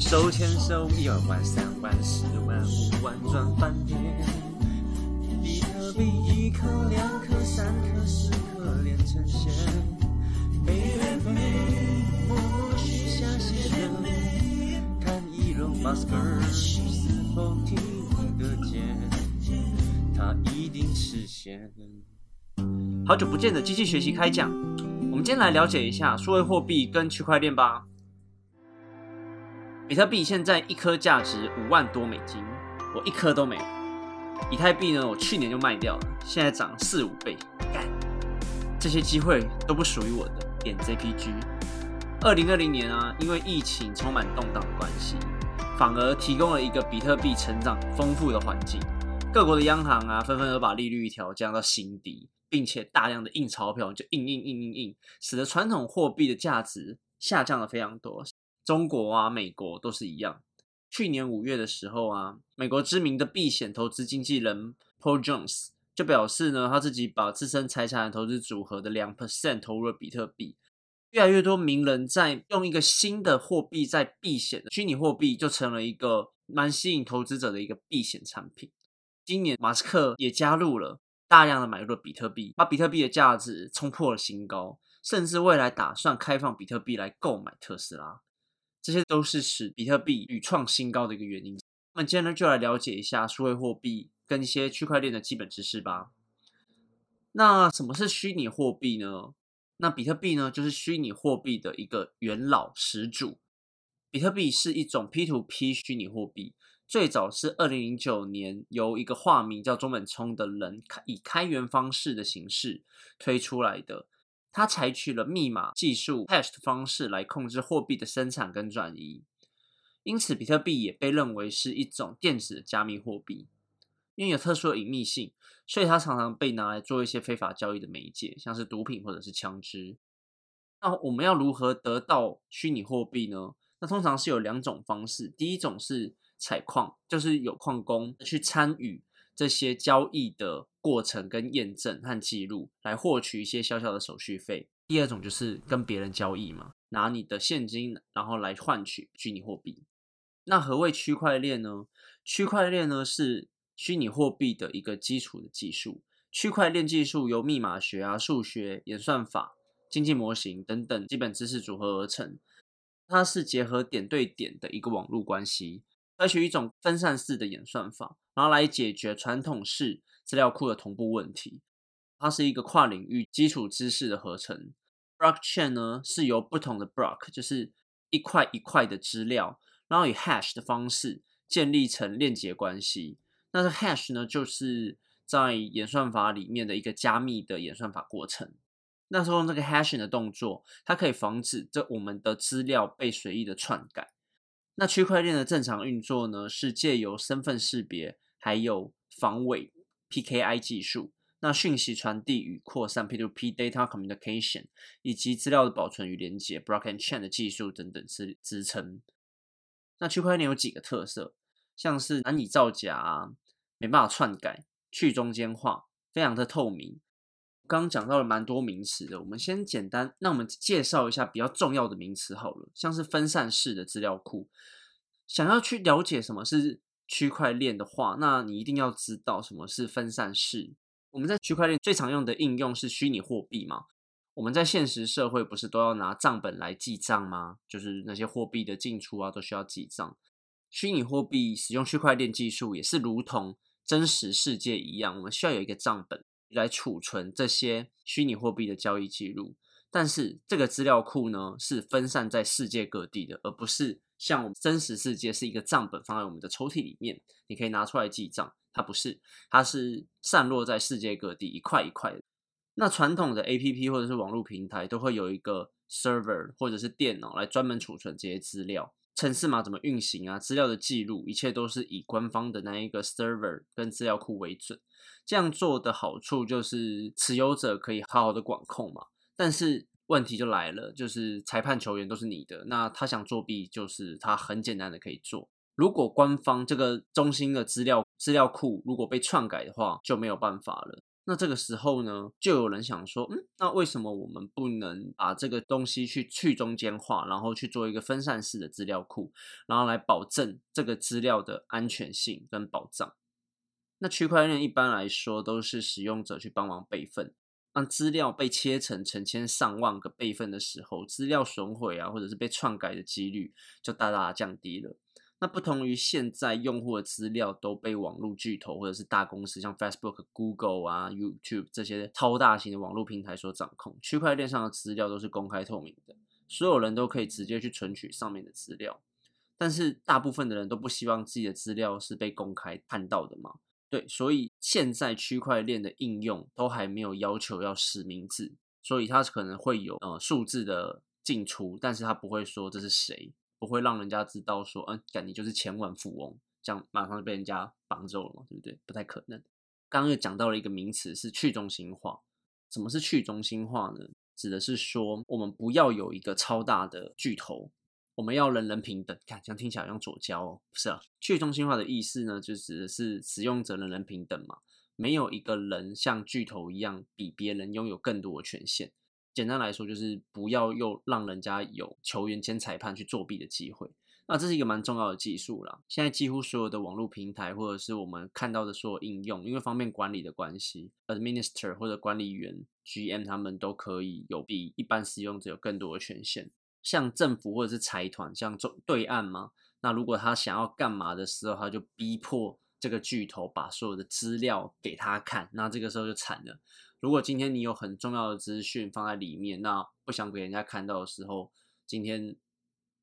手牵手，一二万、三万、十万、五万赚翻天。比特币一颗、两颗、三颗、十颗连成线。背对背，默默许下协议，看伊隆马斯克是否听得见，他一定实现。好久不见的机器学习开讲，我们今天来了解一下数位货币跟区块链吧。比特币现在一颗价值五万多美金，我一颗都没有。以太币呢，我去年就卖掉了，现在涨四五倍，干！这些机会都不属于我的。点 JPG。二零二零年啊，因为疫情充满动荡的关系，反而提供了一个比特币成长丰富的环境。各国的央行啊，纷纷都把利率调降到新低，并且大量的印钞票，就印印印印印，使得传统货币的价值下降了非常多。中国啊，美国都是一样。去年五月的时候啊，美国知名的避险投资经纪人 Paul Jones 就表示呢，他自己把自身财产投资组合的两 percent 投入了比特币。越来越多名人在用一个新的货币在避险，虚拟货币就成了一个蛮吸引投资者的一个避险产品。今年马斯克也加入了，大量的买入了比特币，把比特币的价值冲破了新高，甚至未来打算开放比特币来购买特斯拉。这些都是使比特币屡创新高的一个原因。那么今天呢，就来了解一下数位货币跟一些区块链的基本知识吧。那什么是虚拟货币呢？那比特币呢，就是虚拟货币的一个元老始祖。比特币是一种 P2P 虚拟货币，最早是二零零九年由一个化名叫中本聪的人以开源方式的形式推出来的。它采取了密码技术 （hash） 的方式来控制货币的生产跟转移，因此比特币也被认为是一种电子加密货币。因为有特殊的隐秘性，所以它常常被拿来做一些非法交易的媒介，像是毒品或者是枪支。那我们要如何得到虚拟货币呢？那通常是有两种方式，第一种是采矿，就是有矿工去参与。这些交易的过程跟验证和记录，来获取一些小小的手续费。第二种就是跟别人交易嘛，拿你的现金，然后来换取虚拟货币。那何谓区块链呢？区块链呢是虚拟货币的一个基础的技术。区块链技术由密码学啊、数学、演算法、经济模型等等基本知识组合而成。它是结合点对点的一个网络关系。采取一种分散式的演算法，然后来解决传统式资料库的同步问题。它是一个跨领域基础知识的合成。Blockchain 呢是由不同的 block，就是一块一块的资料，然后以 hash 的方式建立成链接关系。那这 hash 呢，就是在演算法里面的一个加密的演算法过程。那时候那个 hashing 的动作，它可以防止这我们的资料被随意的篡改。那区块链的正常运作呢，是借由身份识别，还有防伪 （PKI） 技术，那讯息传递与扩散 （P2P data communication） 以及资料的保存与连接 Block and Chain 的技术等等支支撑。那区块链有几个特色，像是难以造假啊，没办法篡改，去中间化，非常的透明。刚刚讲到了蛮多名词的，我们先简单，那我们介绍一下比较重要的名词好了，像是分散式的资料库。想要去了解什么是区块链的话，那你一定要知道什么是分散式。我们在区块链最常用的应用是虚拟货币嘛？我们在现实社会不是都要拿账本来记账吗？就是那些货币的进出啊，都需要记账。虚拟货币使用区块链技术也是如同真实世界一样，我们需要有一个账本。来储存这些虚拟货币的交易记录，但是这个资料库呢是分散在世界各地的，而不是像我们真实世界是一个账本放在我们的抽屉里面，你可以拿出来记账。它不是，它是散落在世界各地一块一块的。那传统的 A P P 或者是网络平台都会有一个 server 或者是电脑来专门储存这些资料。城市码怎么运行啊？资料的记录，一切都是以官方的那一个 server 跟资料库为准。这样做的好处就是持有者可以好好的管控嘛。但是问题就来了，就是裁判球员都是你的，那他想作弊，就是他很简单的可以做。如果官方这个中心的资料资料库如果被篡改的话，就没有办法了。那这个时候呢，就有人想说，嗯，那为什么我们不能把这个东西去去中间化，然后去做一个分散式的资料库，然后来保证这个资料的安全性跟保障？那区块链一般来说都是使用者去帮忙备份，当资料被切成成千上万个备份的时候，资料损毁啊，或者是被篡改的几率就大大降低了。那不同于现在用户的资料都被网络巨头或者是大公司，像 Facebook、Google 啊、YouTube 这些超大型的网络平台所掌控，区块链上的资料都是公开透明的，所有人都可以直接去存取上面的资料。但是大部分的人都不希望自己的资料是被公开看到的嘛？对，所以现在区块链的应用都还没有要求要实名制，所以它可能会有呃数字的进出，但是它不会说这是谁。不会让人家知道说，嗯，感你就是千万富翁，这样马上就被人家绑走了嘛，对不对？不太可能。刚刚又讲到了一个名词是去中心化。什么是去中心化呢？指的是说，我们不要有一个超大的巨头，我们要人人平等。看，这样听起来像左交哦，不是啊？去中心化的意思呢，就指的是使用者人人平等嘛，没有一个人像巨头一样比别人拥有更多的权限。简单来说，就是不要又让人家有球员兼裁判去作弊的机会。那这是一个蛮重要的技术啦。现在几乎所有的网络平台，或者是我们看到的所有应用，因为方便管理的关系，administrator 或者管理员 GM 他们都可以有比一般使用者有更多的权限。像政府或者是财团，像中对岸嘛，那如果他想要干嘛的时候，他就逼迫这个巨头把所有的资料给他看，那这个时候就惨了。如果今天你有很重要的资讯放在里面，那不想给人家看到的时候，今天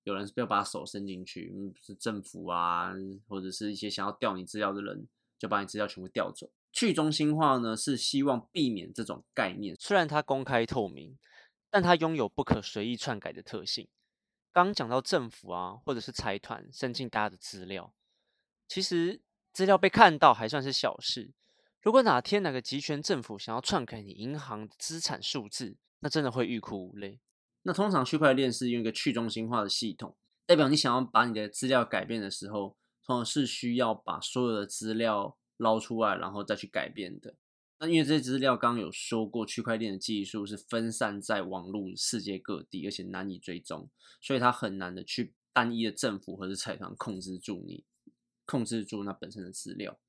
有人不要把手伸进去，嗯，是政府啊，或者是一些想要调你资料的人，就把你资料全部调走。去中心化呢，是希望避免这种概念。虽然它公开透明，但它拥有不可随意篡改的特性。刚讲到政府啊，或者是财团申请大家的资料，其实资料被看到还算是小事。如果哪天哪个集权政府想要篡改你银行资产数字，那真的会欲哭无泪。那通常区块链是用一个去中心化的系统，代表你想要把你的资料改变的时候，通常是需要把所有的资料捞出来，然后再去改变的。那因为这些资料刚刚有说过，区块链的技术是分散在网络世界各地，而且难以追踪，所以它很难的去单一的政府或者财团控制住你，控制住那本身的资料。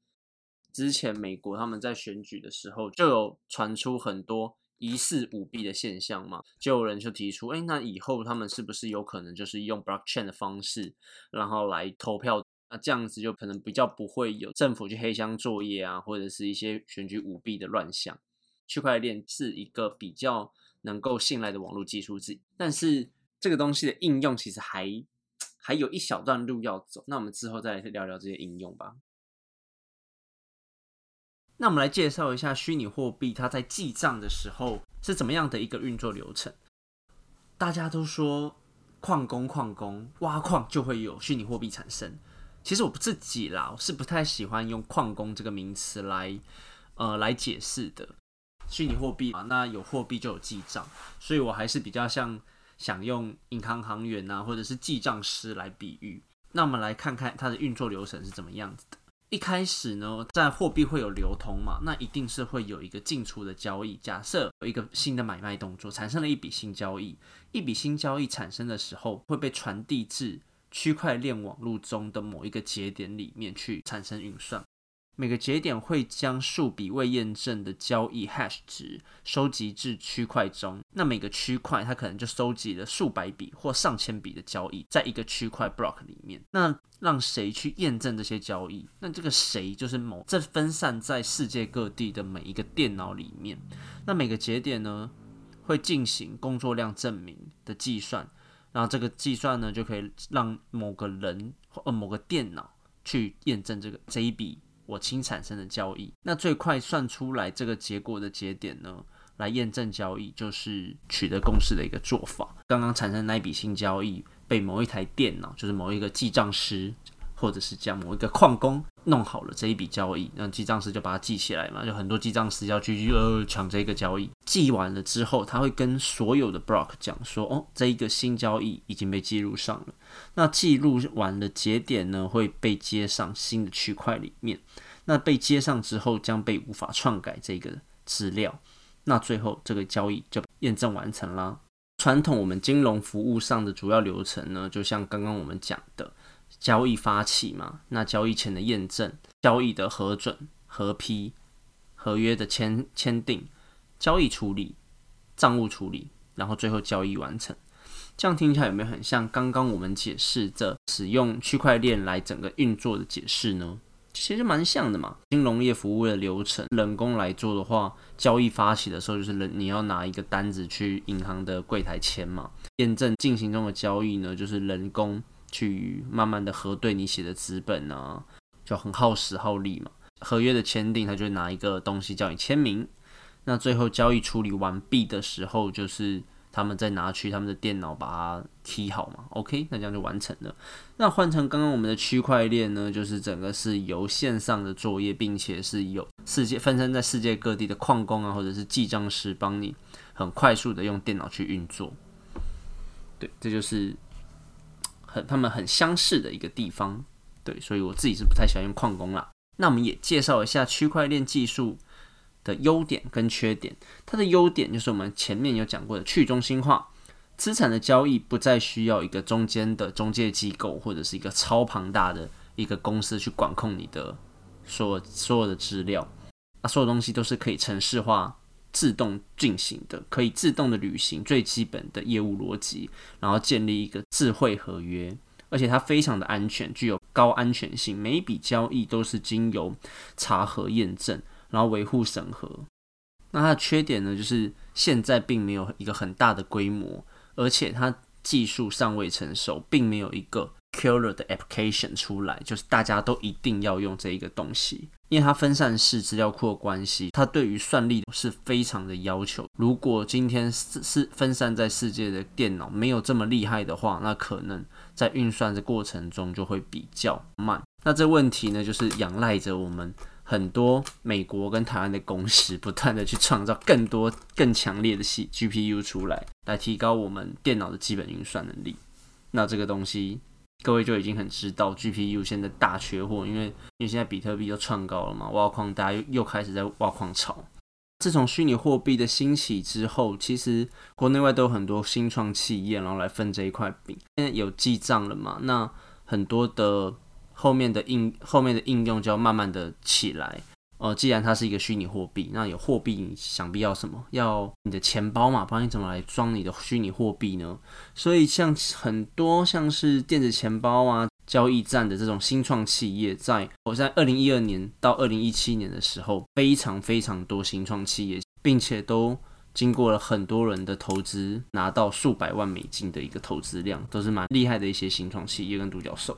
之前美国他们在选举的时候，就有传出很多疑似舞弊的现象嘛，就有人就提出，哎，那以后他们是不是有可能就是用 blockchain 的方式，然后来投票？那这样子就可能比较不会有政府去黑箱作业啊，或者是一些选举舞弊的乱象。区块链是一个比较能够信赖的网络技术之一，但是这个东西的应用其实还还有一小段路要走。那我们之后再来聊聊这些应用吧。那我们来介绍一下虚拟货币，它在记账的时候是怎么样的一个运作流程。大家都说矿工矿工挖矿就会有虚拟货币产生，其实我自己啦，我是不太喜欢用矿工这个名词来呃来解释的。虚拟货币啊，那有货币就有记账，所以我还是比较像想用银行行员呐，或者是记账师来比喻。那我们来看看它的运作流程是怎么样子的。一开始呢，在货币会有流通嘛，那一定是会有一个进出的交易。假设有一个新的买卖动作，产生了一笔新交易，一笔新交易产生的时候，会被传递至区块链网络中的某一个节点里面去产生运算。每个节点会将数笔未验证的交易 hash 值收集至区块中，那每个区块它可能就收集了数百笔或上千笔的交易，在一个区块 block 里面。那让谁去验证这些交易？那这个谁就是某这分散在世界各地的每一个电脑里面。那每个节点呢会进行工作量证明的计算，然后这个计算呢就可以让某个人或呃某个电脑去验证这个这一笔。我新产生的交易，那最快算出来这个结果的节点呢，来验证交易，就是取得共识的一个做法。刚刚产生那一笔新交易，被某一台电脑，就是某一个记账师，或者是将某一个矿工弄好了这一笔交易，那记账师就把它记起来嘛。就很多记账师要去呃抢这个交易，记完了之后，他会跟所有的 block 讲说，哦，这一个新交易已经被记录上了。那记录完的节点呢，会被接上新的区块里面。那被接上之后，将被无法篡改这个资料，那最后这个交易就验证完成啦。传统我们金融服务上的主要流程呢，就像刚刚我们讲的，交易发起嘛，那交易前的验证、交易的核准、核批、合约的签签订、交易处理、账务处理，然后最后交易完成。这样听起来有没有很像刚刚我们解释的使用区块链来整个运作的解释呢？其实蛮像的嘛。金融业服务的流程，人工来做的话，交易发起的时候就是人你要拿一个单子去银行的柜台签嘛。验证进行中的交易呢，就是人工去慢慢的核对你写的资本啊，就很耗时耗力嘛。合约的签订，他就拿一个东西叫你签名。那最后交易处理完毕的时候，就是。他们再拿去他们的电脑把它踢好嘛？OK，那这样就完成了。那换成刚刚我们的区块链呢，就是整个是由线上的作业，并且是有世界分散在世界各地的矿工啊，或者是记账师帮你很快速的用电脑去运作。对，这就是很他们很相似的一个地方。对，所以我自己是不太喜欢用矿工啦。那我们也介绍一下区块链技术。的优点跟缺点，它的优点就是我们前面有讲过的去中心化，资产的交易不再需要一个中间的中介机构或者是一个超庞大的一个公司去管控你的所所有的资料，啊，所有东西都是可以程式化、自动进行的，可以自动的履行最基本的业务逻辑，然后建立一个智慧合约，而且它非常的安全，具有高安全性，每一笔交易都是经由查核验证。然后维护审核，那它的缺点呢，就是现在并没有一个很大的规模，而且它技术尚未成熟，并没有一个 killer 的 application 出来，就是大家都一定要用这一个东西，因为它分散式资料库的关系，它对于算力是非常的要求。如果今天是是分散在世界的电脑没有这么厉害的话，那可能在运算的过程中就会比较慢。那这问题呢，就是仰赖着我们。很多美国跟台湾的公司不断的去创造更多更强烈的系 GPU 出来，来提高我们电脑的基本运算能力。那这个东西各位就已经很知道，GPU 现在大缺货，因为因为现在比特币又创高了嘛，挖矿大家又又开始在挖矿潮。自从虚拟货币的兴起之后，其实国内外都有很多新创企业，然后来分这一块饼。现在有记账了嘛？那很多的。后面的应后面的应用就要慢慢的起来呃。既然它是一个虚拟货币，那有货币你想必要什么？要你的钱包嘛，不然你怎么来装你的虚拟货币呢？所以像很多像是电子钱包啊、交易站的这种新创企业，在我在二零一二年到二零一七年的时候，非常非常多新创企业，并且都经过了很多人的投资，拿到数百万美金的一个投资量，都是蛮厉害的一些新创企业跟独角兽。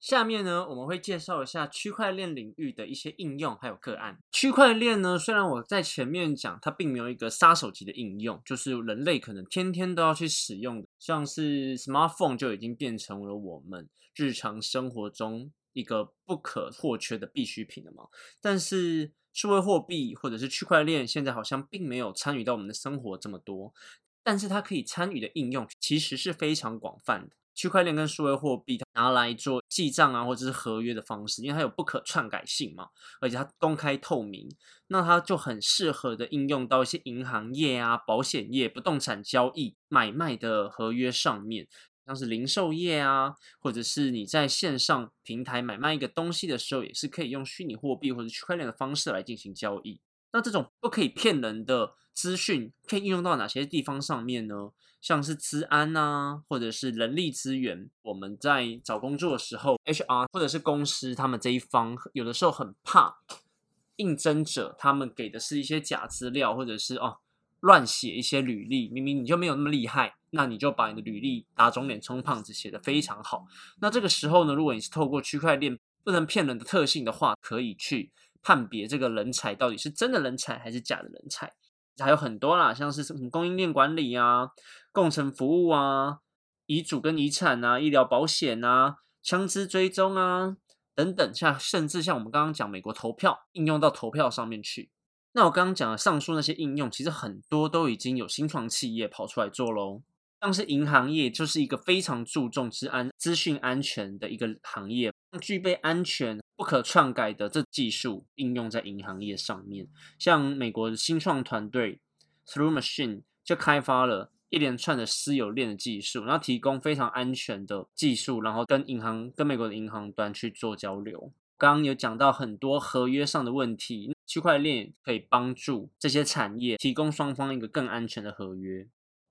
下面呢，我们会介绍一下区块链领域的一些应用还有个案。区块链呢，虽然我在前面讲它并没有一个杀手级的应用，就是人类可能天天都要去使用，像是 smartphone 就已经变成了我们日常生活中一个不可或缺的必需品了嘛。但是数位货币或者是区块链现在好像并没有参与到我们的生活这么多，但是它可以参与的应用其实是非常广泛的。区块链跟数位货币拿来做记账啊，或者是合约的方式，因为它有不可篡改性嘛，而且它公开透明，那它就很适合的应用到一些银行业啊、保险业、不动产交易买卖的合约上面，像是零售业啊，或者是你在线上平台买卖一个东西的时候，也是可以用虚拟货币或者区块链的方式来进行交易。那这种不可以骗人的资讯，可以应用到哪些地方上面呢？像是资安啊，或者是人力资源，我们在找工作的时候，HR 或者是公司他们这一方，有的时候很怕应征者他们给的是一些假资料，或者是哦乱写一些履历，明明你就没有那么厉害，那你就把你的履历打肿脸充胖子写的非常好。那这个时候呢，如果你是透过区块链不能骗人的特性的话，可以去判别这个人才到底是真的人才还是假的人才。还有很多啦，像是什么供应链管理啊、共成服务啊、遗嘱跟遗产啊、医疗保险啊、枪支追踪啊等等，像甚至像我们刚刚讲美国投票应用到投票上面去。那我刚刚讲的上述那些应用，其实很多都已经有新创企业跑出来做喽。像是银行业就是一个非常注重治安、资讯安全的一个行业，具备安全、不可篡改的这技术应用在银行业上面。像美国的新创团队 Through Machine 就开发了一连串的私有链的技术，然后提供非常安全的技术，然后跟银行、跟美国的银行端去做交流。刚刚有讲到很多合约上的问题，区块链可以帮助这些产业提供双方一个更安全的合约。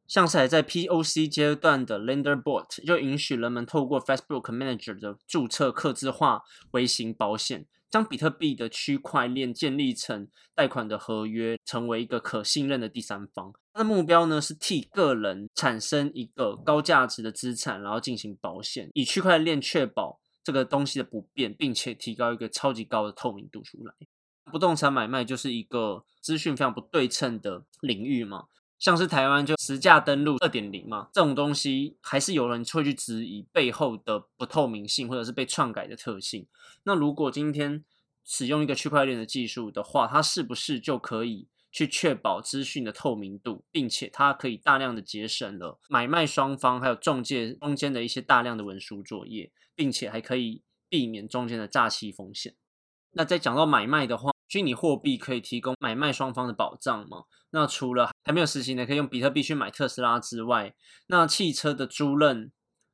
像是还在 POC 阶段的 LenderBot 就允许人们透过 Facebook Manager 的注册、刻字化微型保险，将比特币的区块链建立成贷款的合约，成为一个可信任的第三方。它的目标呢是替个人产生一个高价值的资产，然后进行保险，以区块链确保这个东西的不变，并且提高一个超级高的透明度出来。不动产买卖就是一个资讯非常不对称的领域嘛。像是台湾就实价登录二点零嘛，这种东西还是有人会去质疑背后的不透明性，或者是被篡改的特性。那如果今天使用一个区块链的技术的话，它是不是就可以去确保资讯的透明度，并且它可以大量的节省了买卖双方还有中介中间的一些大量的文书作业，并且还可以避免中间的诈欺风险。那在讲到买卖的话，虚拟货币可以提供买卖双方的保障吗？那除了还没有实行的可以用比特币去买特斯拉之外，那汽车的租赁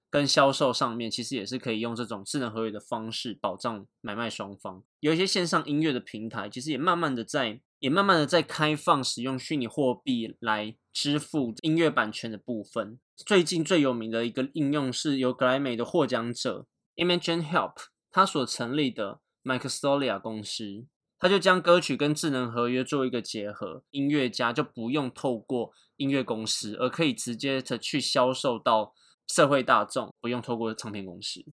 跟销售上面其实也是可以用这种智能合约的方式保障买卖双方。有一些线上音乐的平台其实也慢慢的在也慢慢的在开放使用虚拟货币来支付音乐版权的部分。最近最有名的一个应用是由格莱美的获奖者 ImagineHelp 他所成立的 Microsolia 公司。他就将歌曲跟智能合约做一个结合，音乐家就不用透过音乐公司，而可以直接的去销售到社会大众，不用透过唱片公司。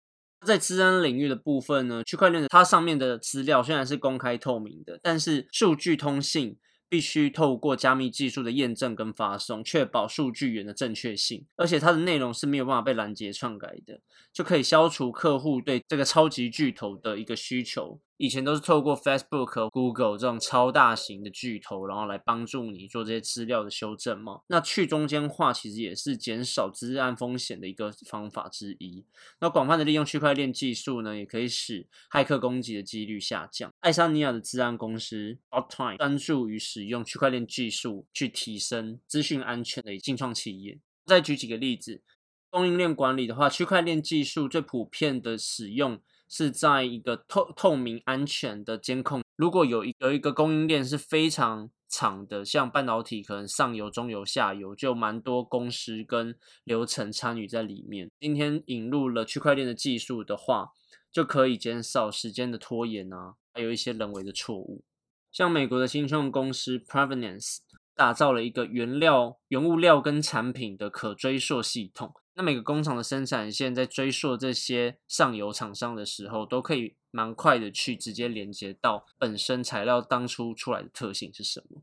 在治安领域的部分呢，区块链它上面的资料虽然是公开透明的，但是数据通信。必须透过加密技术的验证跟发送，确保数据源的正确性，而且它的内容是没有办法被拦截篡改的，就可以消除客户对这个超级巨头的一个需求。以前都是透过 Facebook、Google 这种超大型的巨头，然后来帮助你做这些资料的修正嘛。那去中间化其实也是减少治安风险的一个方法之一。那广泛的利用区块链技术呢，也可以使骇客攻击的几率下降。爱沙尼亚的治安公司 Optime 专注于使用区块链技术去提升资讯安全的新创企业。再举几个例子，供应链管理的话，区块链技术最普遍的使用。是在一个透透明、安全的监控。如果有一有一个供应链是非常长的，像半导体，可能上游、中游、下游就蛮多公司跟流程参与在里面。今天引入了区块链的技术的话，就可以减少时间的拖延啊，还有一些人为的错误。像美国的新创公司 Provenance 打造了一个原料、原物料跟产品的可追溯系统。那每个工厂的生产线在追溯这些上游厂商的时候，都可以蛮快的去直接连接到本身材料当初出来的特性是什么。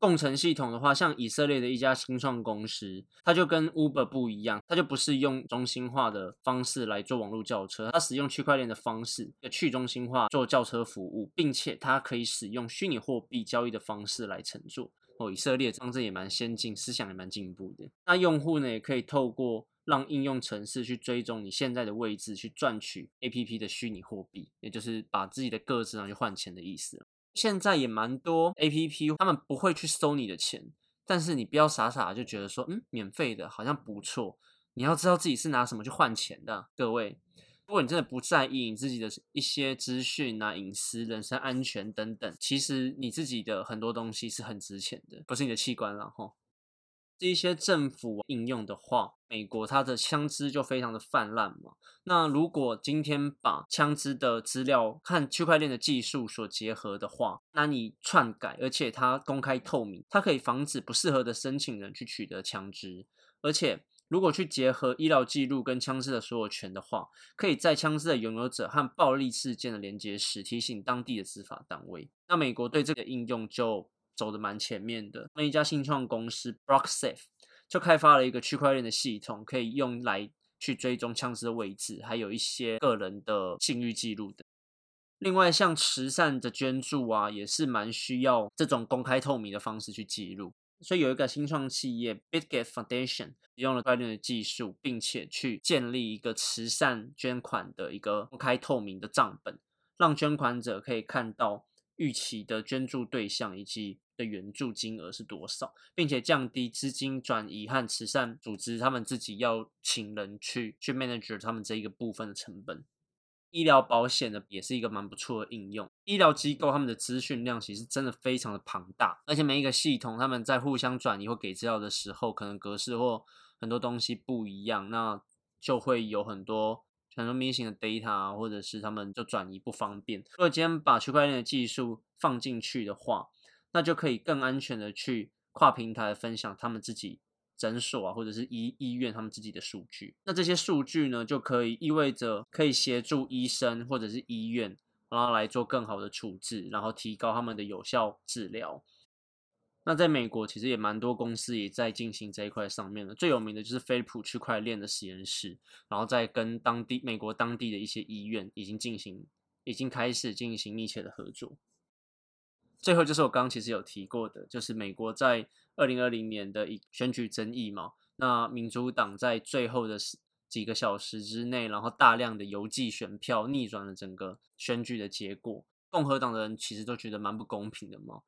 共乘系统的话，像以色列的一家新创公司，它就跟 Uber 不一样，它就不是用中心化的方式来做网络轿车，它使用区块链的方式，去中心化做轿车服务，并且它可以使用虚拟货币交易的方式来乘坐。哦，以色列装置也蛮先进，思想也蛮进步的。那用户呢，也可以透过让应用程式去追踪你现在的位置，去赚取 A P P 的虚拟货币，也就是把自己的个资拿去换钱的意思。现在也蛮多 A P P，他们不会去收你的钱，但是你不要傻傻就觉得说，嗯，免费的好像不错。你要知道自己是拿什么去换钱的，各位。如果你真的不在意你自己的一些资讯啊、隐私、人身安全等等，其实你自己的很多东西是很值钱的，不是你的器官了哈。这一些政府应用的话，美国它的枪支就非常的泛滥嘛。那如果今天把枪支的资料和区块链的技术所结合的话，那你篡改，而且它公开透明，它可以防止不适合的申请人去取得枪支，而且。如果去结合医疗记录跟枪支的所有权的话，可以在枪支的拥有者和暴力事件的连接时提醒当地的执法单位。那美国对这个应用就走的蛮前面的。那一家新创公司 BlockSafe 就开发了一个区块链的系统，可以用来去追踪枪支的位置，还有一些个人的信誉记录的。另外，像慈善的捐助啊，也是蛮需要这种公开透明的方式去记录。所以有一个新创企业 Bitget Foundation 用了区块链的技术，并且去建立一个慈善捐款的一个公开透明的账本，让捐款者可以看到预期的捐助对象以及的援助金额是多少，并且降低资金转移和慈善组织他们自己要请人去去 manage 他们这一个部分的成本。医疗保险呢，也是一个蛮不错的应用。医疗机构他们的资讯量其实真的非常的庞大，而且每一个系统他们在互相转移或给资料的时候，可能格式或很多东西不一样，那就会有很多很多明星的 data，或者是他们就转移不方便。如果今天把区块链的技术放进去的话，那就可以更安全的去跨平台分享他们自己。诊所啊，或者是医医院，他们自己的数据，那这些数据呢，就可以意味着可以协助医生或者是医院，然后来做更好的处置，然后提高他们的有效治疗。那在美国，其实也蛮多公司也在进行这一块上面的，最有名的就是飞利浦区块链的实验室，然后在跟当地美国当地的一些医院已经进行，已经开始进行密切的合作。最后就是我刚刚其实有提过的，就是美国在二零二零年的一选举争议嘛。那民主党在最后的几个小时之内，然后大量的邮寄选票逆转了整个选举的结果。共和党的人其实都觉得蛮不公平的嘛。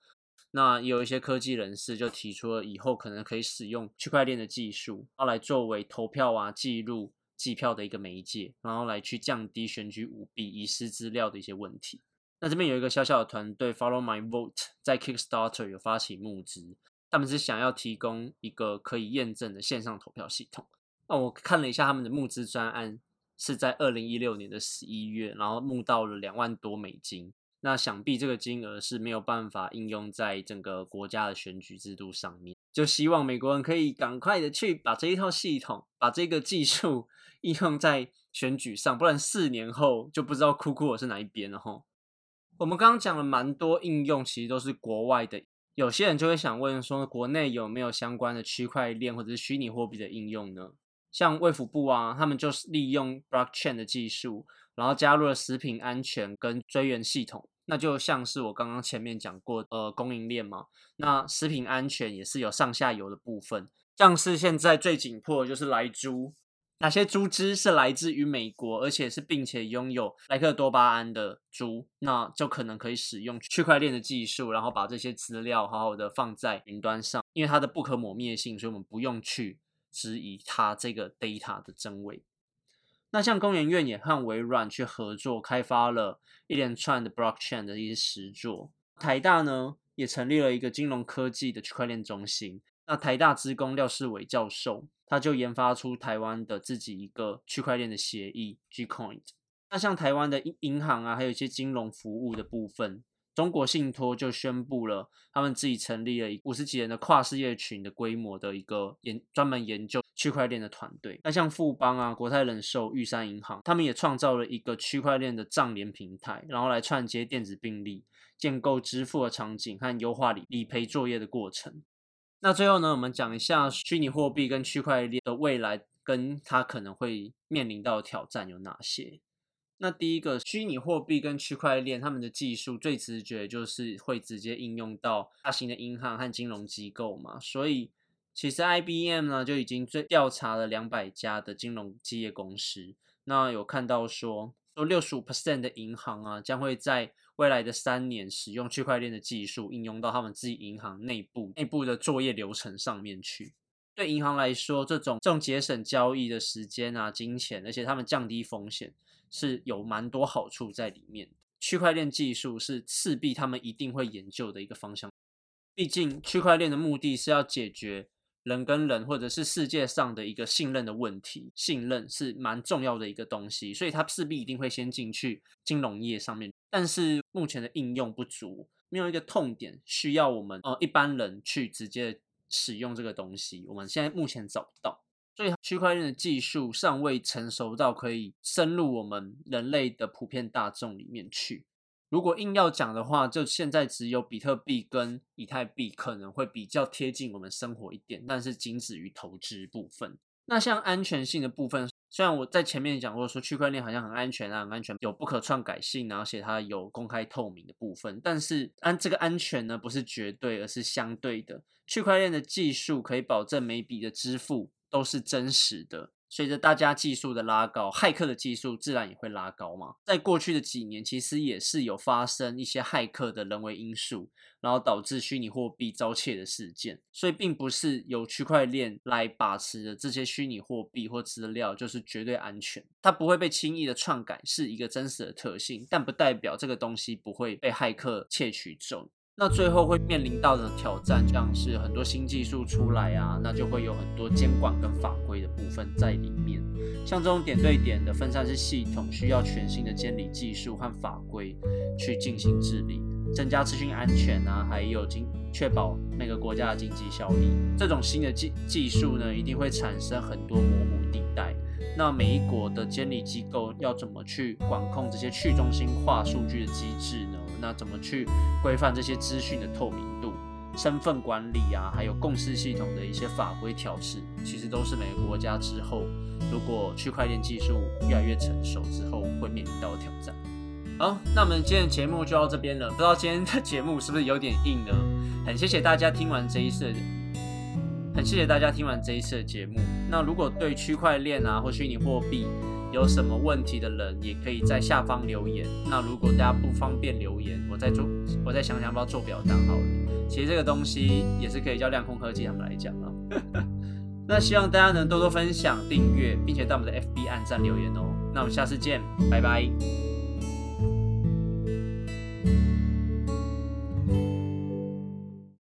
那有一些科技人士就提出了以后可能可以使用区块链的技术，要来作为投票啊、记录计票的一个媒介，然后来去降低选举舞弊、遗失资料的一些问题。那这边有一个小小的团队，Follow My Vote，在 Kickstarter 有发起募资，他们是想要提供一个可以验证的线上投票系统。那我看了一下他们的募资专案，是在二零一六年的十一月，然后募到了两万多美金。那想必这个金额是没有办法应用在整个国家的选举制度上面，就希望美国人可以赶快的去把这一套系统，把这个技术 应用在选举上，不然四年后就不知道哭哭我是哪一边了哈。我们刚刚讲了蛮多应用，其实都是国外的。有些人就会想问说，国内有没有相关的区块链或者是虚拟货币的应用呢？像卫福部啊，他们就是利用 blockchain 的技术，然后加入了食品安全跟追源系统。那就像是我刚刚前面讲过，呃，供应链嘛。那食品安全也是有上下游的部分，像是现在最紧迫的就是来猪。哪些猪只是来自于美国，而且是并且拥有莱克多巴胺的猪，那就可能可以使用区块链的技术，然后把这些资料好好的放在云端上，因为它的不可磨灭性，所以我们不用去质疑它这个 data 的真伪。那像工研院也和微软去合作，开发了一连串的 blockchain 的一些实作。台大呢也成立了一个金融科技的区块链中心。那台大职工廖世伟教授。他就研发出台湾的自己一个区块链的协议 Gcoin。那像台湾的银行啊，还有一些金融服务的部分，中国信托就宣布了，他们自己成立了五十几人的跨事业群的规模的一个研专门研究区块链的团队。那像富邦啊、国泰人寿、玉山银行，他们也创造了一个区块链的账联平台，然后来串接电子病历、建构支付的场景和优化理理赔作业的过程。那最后呢，我们讲一下虚拟货币跟区块链的未来，跟它可能会面临到的挑战有哪些？那第一个，虚拟货币跟区块链，他们的技术最直觉就是会直接应用到大型的银行和金融机构嘛。所以，其实 IBM 呢就已经最调查了两百家的金融企业公司，那有看到说，说六十五 percent 的银行啊将会在未来的三年，使用区块链的技术应用到他们自己银行内部内部的作业流程上面去。对银行来说，这种这种节省交易的时间啊、金钱，而且他们降低风险，是有蛮多好处在里面。区块链技术是势必他们一定会研究的一个方向。毕竟，区块链的目的是要解决人跟人或者是世界上的一个信任的问题。信任是蛮重要的一个东西，所以它势必一定会先进去金融业上面。但是目前的应用不足，没有一个痛点需要我们呃一般人去直接使用这个东西。我们现在目前找不到，所以区块链的技术尚未成熟到可以深入我们人类的普遍大众里面去。如果硬要讲的话，就现在只有比特币跟以太币可能会比较贴近我们生活一点，但是仅止于投资部分。那像安全性的部分。虽然我在前面讲过说区块链好像很安全啊，很安全，有不可篡改性，而且它有公开透明的部分，但是安这个安全呢不是绝对，而是相对的。区块链的技术可以保证每笔的支付都是真实的。随着大家技术的拉高，骇客的技术自然也会拉高嘛。在过去的几年，其实也是有发生一些骇客的人为因素，然后导致虚拟货币遭窃的事件。所以，并不是由区块链来把持的这些虚拟货币或资料就是绝对安全，它不会被轻易的篡改，是一个真实的特性，但不代表这个东西不会被骇客窃取走。那最后会面临到的挑战，像是很多新技术出来啊，那就会有很多监管跟法规的部分在里面。像这种点对点的分散式系统，需要全新的监理技术和法规去进行治理，增加资讯安全啊，还有经确保每个国家的经济效益。这种新的技技术呢，一定会产生很多模糊地带。那每一国的监理机构要怎么去管控这些去中心化数据的机制？那怎么去规范这些资讯的透明度、身份管理啊，还有共识系统的一些法规调试，其实都是每个国家之后，如果区块链技术越来越成熟之后，会面临到的挑战。好，那我们今天的节目就到这边了。不知道今天的节目是不是有点硬呢？很谢谢大家听完这一次，很谢谢大家听完这一次的节目。那如果对区块链啊或虚拟货币，有什么问题的人也可以在下方留言。那如果大家不方便留言，我再做，我再想想要不要做表单好了。其实这个东西也是可以叫量空科技他们来讲啊。那希望大家能多多分享、订阅，并且到我们的 FB 按赞留言哦。那我们下次见，拜拜。